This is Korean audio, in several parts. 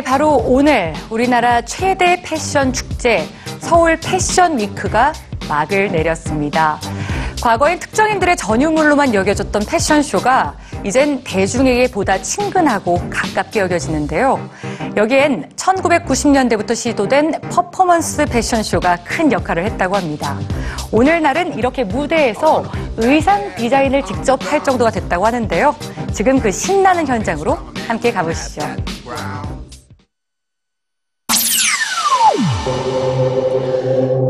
네, 바로 오늘 우리나라 최대 패션 축제 서울 패션 위크가 막을 내렸습니다. 과거엔 특정인들의 전유물로만 여겨졌던 패션쇼가 이젠 대중에게 보다 친근하고 가깝게 여겨지는데요. 여기엔 1990년대부터 시도된 퍼포먼스 패션쇼가 큰 역할을 했다고 합니다. 오늘날은 이렇게 무대에서 의상 디자인을 직접 할 정도가 됐다고 하는데요. 지금 그 신나는 현장으로 함께 가보시죠.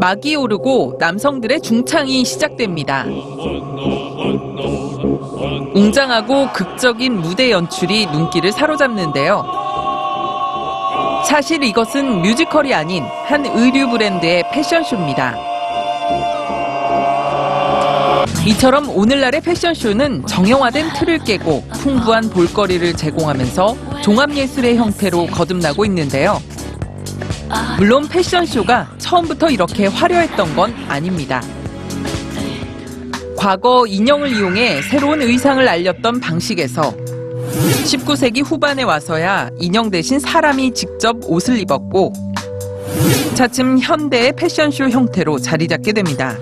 막이 오르고 남성들의 중창이 시작됩니다. 웅장하고 극적인 무대 연출이 눈길을 사로잡는데요. 사실 이것은 뮤지컬이 아닌 한 의류 브랜드의 패션쇼입니다. 이처럼 오늘날의 패션쇼는 정형화된 틀을 깨고 풍부한 볼거리를 제공하면서 종합예술의 형태로 거듭나고 있는데요. 물론 패션쇼가 처음부터 이렇게 화려했던 건 아닙니다. 과거 인형을 이용해 새로운 의상을 알렸던 방식에서 19세기 후반에 와서야 인형 대신 사람이 직접 옷을 입었고 차츰 현대의 패션쇼 형태로 자리 잡게 됩니다.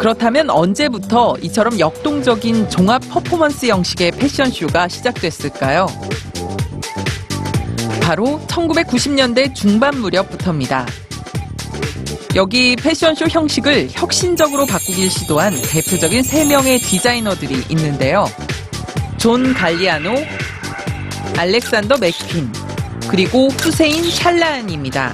그렇다면 언제부터 이처럼 역동적인 종합 퍼포먼스 형식의 패션쇼가 시작됐을까요? 바로 1990년대 중반 무렵부터입니다. 여기 패션쇼 형식을 혁신적으로 바꾸길 시도한 대표적인 3명의 디자이너들이 있는데요. 존 갈리아노, 알렉산더 맥퀸, 그리고 후세인 샬라얀입니다.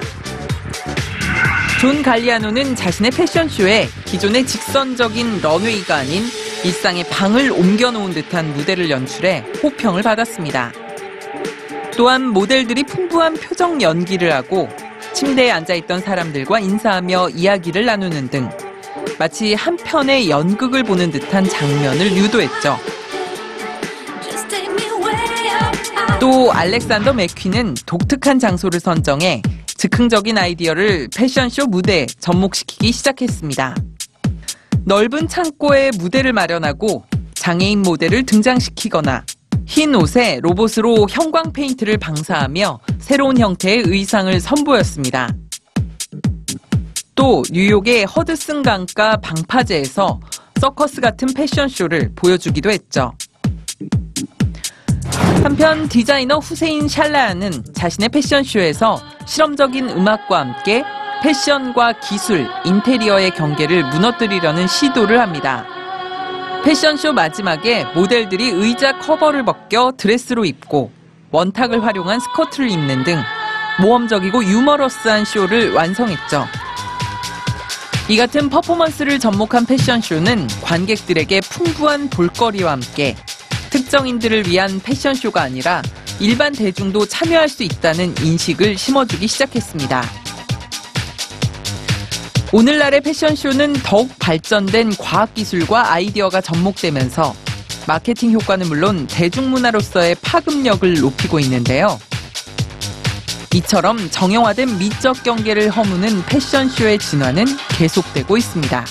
존 갈리아노는 자신의 패션쇼에 기존의 직선적인 런웨이가 아닌 일상의 방을 옮겨놓은 듯한 무대를 연출해 호평을 받았습니다. 또한 모델들이 풍부한 표정 연기를 하고 침대에 앉아있던 사람들과 인사하며 이야기를 나누는 등 마치 한 편의 연극을 보는 듯한 장면을 유도했죠. 또 알렉산더 맥퀸은 독특한 장소를 선정해 즉흥적인 아이디어를 패션쇼 무대에 접목시키기 시작했습니다. 넓은 창고에 무대를 마련하고 장애인 모델을 등장시키거나 흰 옷에 로봇으로 형광 페인트를 방사하며 새로운 형태의 의상을 선보였습니다. 또 뉴욕의 허드슨 강가 방파제에서 서커스 같은 패션쇼를 보여주기도 했죠. 한편 디자이너 후세인 샬라안은 자신의 패션쇼에서 실험적인 음악과 함께 패션과 기술, 인테리어의 경계를 무너뜨리려는 시도를 합니다. 패션쇼 마지막에 모델들이 의자 커버를 벗겨 드레스로 입고 원탁을 활용한 스커트를 입는 등 모험적이고 유머러스한 쇼를 완성했죠. 이 같은 퍼포먼스를 접목한 패션쇼는 관객들에게 풍부한 볼거리와 함께 특정인들을 위한 패션쇼가 아니라 일반 대중도 참여할 수 있다는 인식을 심어주기 시작했습니다. 오늘날의 패션쇼는 더욱 발전된 과학기술과 아이디어가 접목되면서 마케팅 효과는 물론 대중문화로서의 파급력을 높이고 있는데요. 이처럼 정형화된 미적 경계를 허무는 패션쇼의 진화는 계속되고 있습니다.